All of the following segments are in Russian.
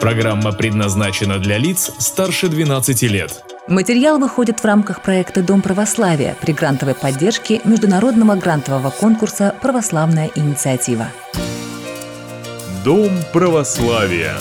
Программа предназначена для лиц старше 12 лет. Материал выходит в рамках проекта «Дом православия» при грантовой поддержке Международного грантового конкурса «Православная инициатива». Дом православия.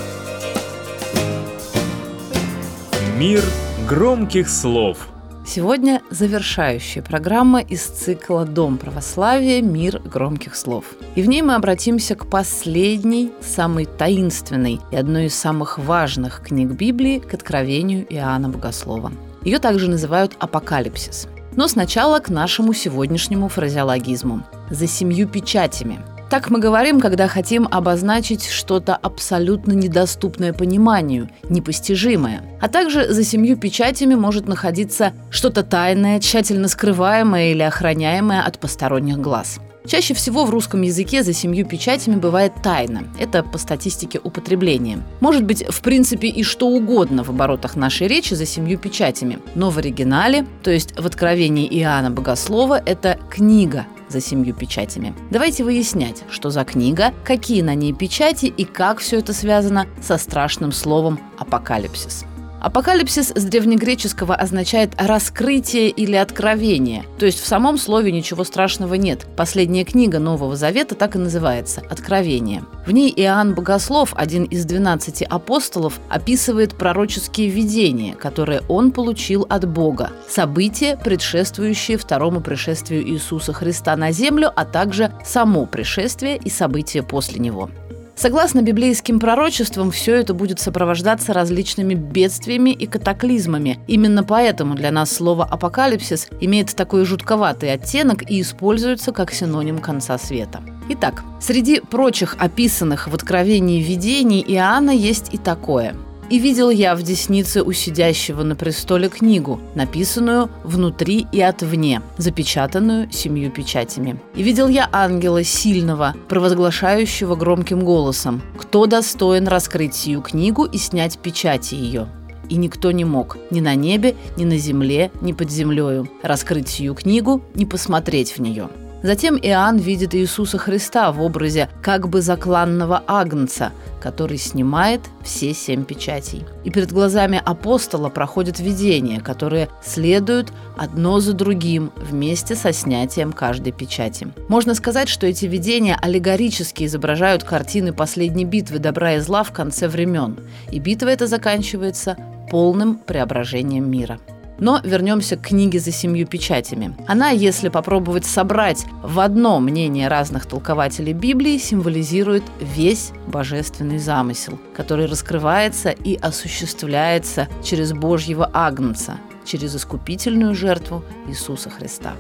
Мир громких слов – Сегодня завершающая программа из цикла «Дом православия. Мир громких слов». И в ней мы обратимся к последней, самой таинственной и одной из самых важных книг Библии, к Откровению Иоанна Богослова. Ее также называют «Апокалипсис». Но сначала к нашему сегодняшнему фразеологизму – «за семью печатями», так мы говорим, когда хотим обозначить что-то абсолютно недоступное пониманию, непостижимое. А также за семью печатями может находиться что-то тайное, тщательно скрываемое или охраняемое от посторонних глаз. Чаще всего в русском языке за семью печатями бывает тайна. Это по статистике употребления. Может быть, в принципе, и что угодно в оборотах нашей речи за семью печатями. Но в оригинале, то есть в Откровении Иоанна Богослова, это книга, за семью печатями. Давайте выяснять, что за книга, какие на ней печати и как все это связано со страшным словом «апокалипсис». Апокалипсис с древнегреческого означает раскрытие или откровение, то есть в самом слове ничего страшного нет. Последняя книга Нового Завета так и называется – «Откровение». В ней Иоанн Богослов, один из 12 апостолов, описывает пророческие видения, которые он получил от Бога, события, предшествующие второму пришествию Иисуса Христа на землю, а также само пришествие и события после него. Согласно библейским пророчествам, все это будет сопровождаться различными бедствиями и катаклизмами. Именно поэтому для нас слово «апокалипсис» имеет такой жутковатый оттенок и используется как синоним конца света. Итак, среди прочих описанных в Откровении видений Иоанна есть и такое – и видел я в деснице у сидящего на престоле книгу, написанную внутри и отвне, запечатанную семью печатями. И видел я ангела сильного, провозглашающего громким голосом, «Кто достоин раскрыть сию книгу и снять печати ее?» И никто не мог ни на небе, ни на земле, ни под землею раскрыть сию книгу, ни посмотреть в нее. Затем Иоанн видит Иисуса Христа в образе как бы закланного агнца, который снимает все семь печатей. И перед глазами апостола проходят видения, которые следуют одно за другим вместе со снятием каждой печати. Можно сказать, что эти видения аллегорически изображают картины последней битвы добра и зла в конце времен. И битва эта заканчивается полным преображением мира. Но вернемся к книге за семью печатями. Она, если попробовать собрать в одно мнение разных толкователей Библии, символизирует весь божественный замысел, который раскрывается и осуществляется через Божьего Агнца, через искупительную жертву Иисуса Христа.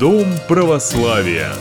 Дом православия.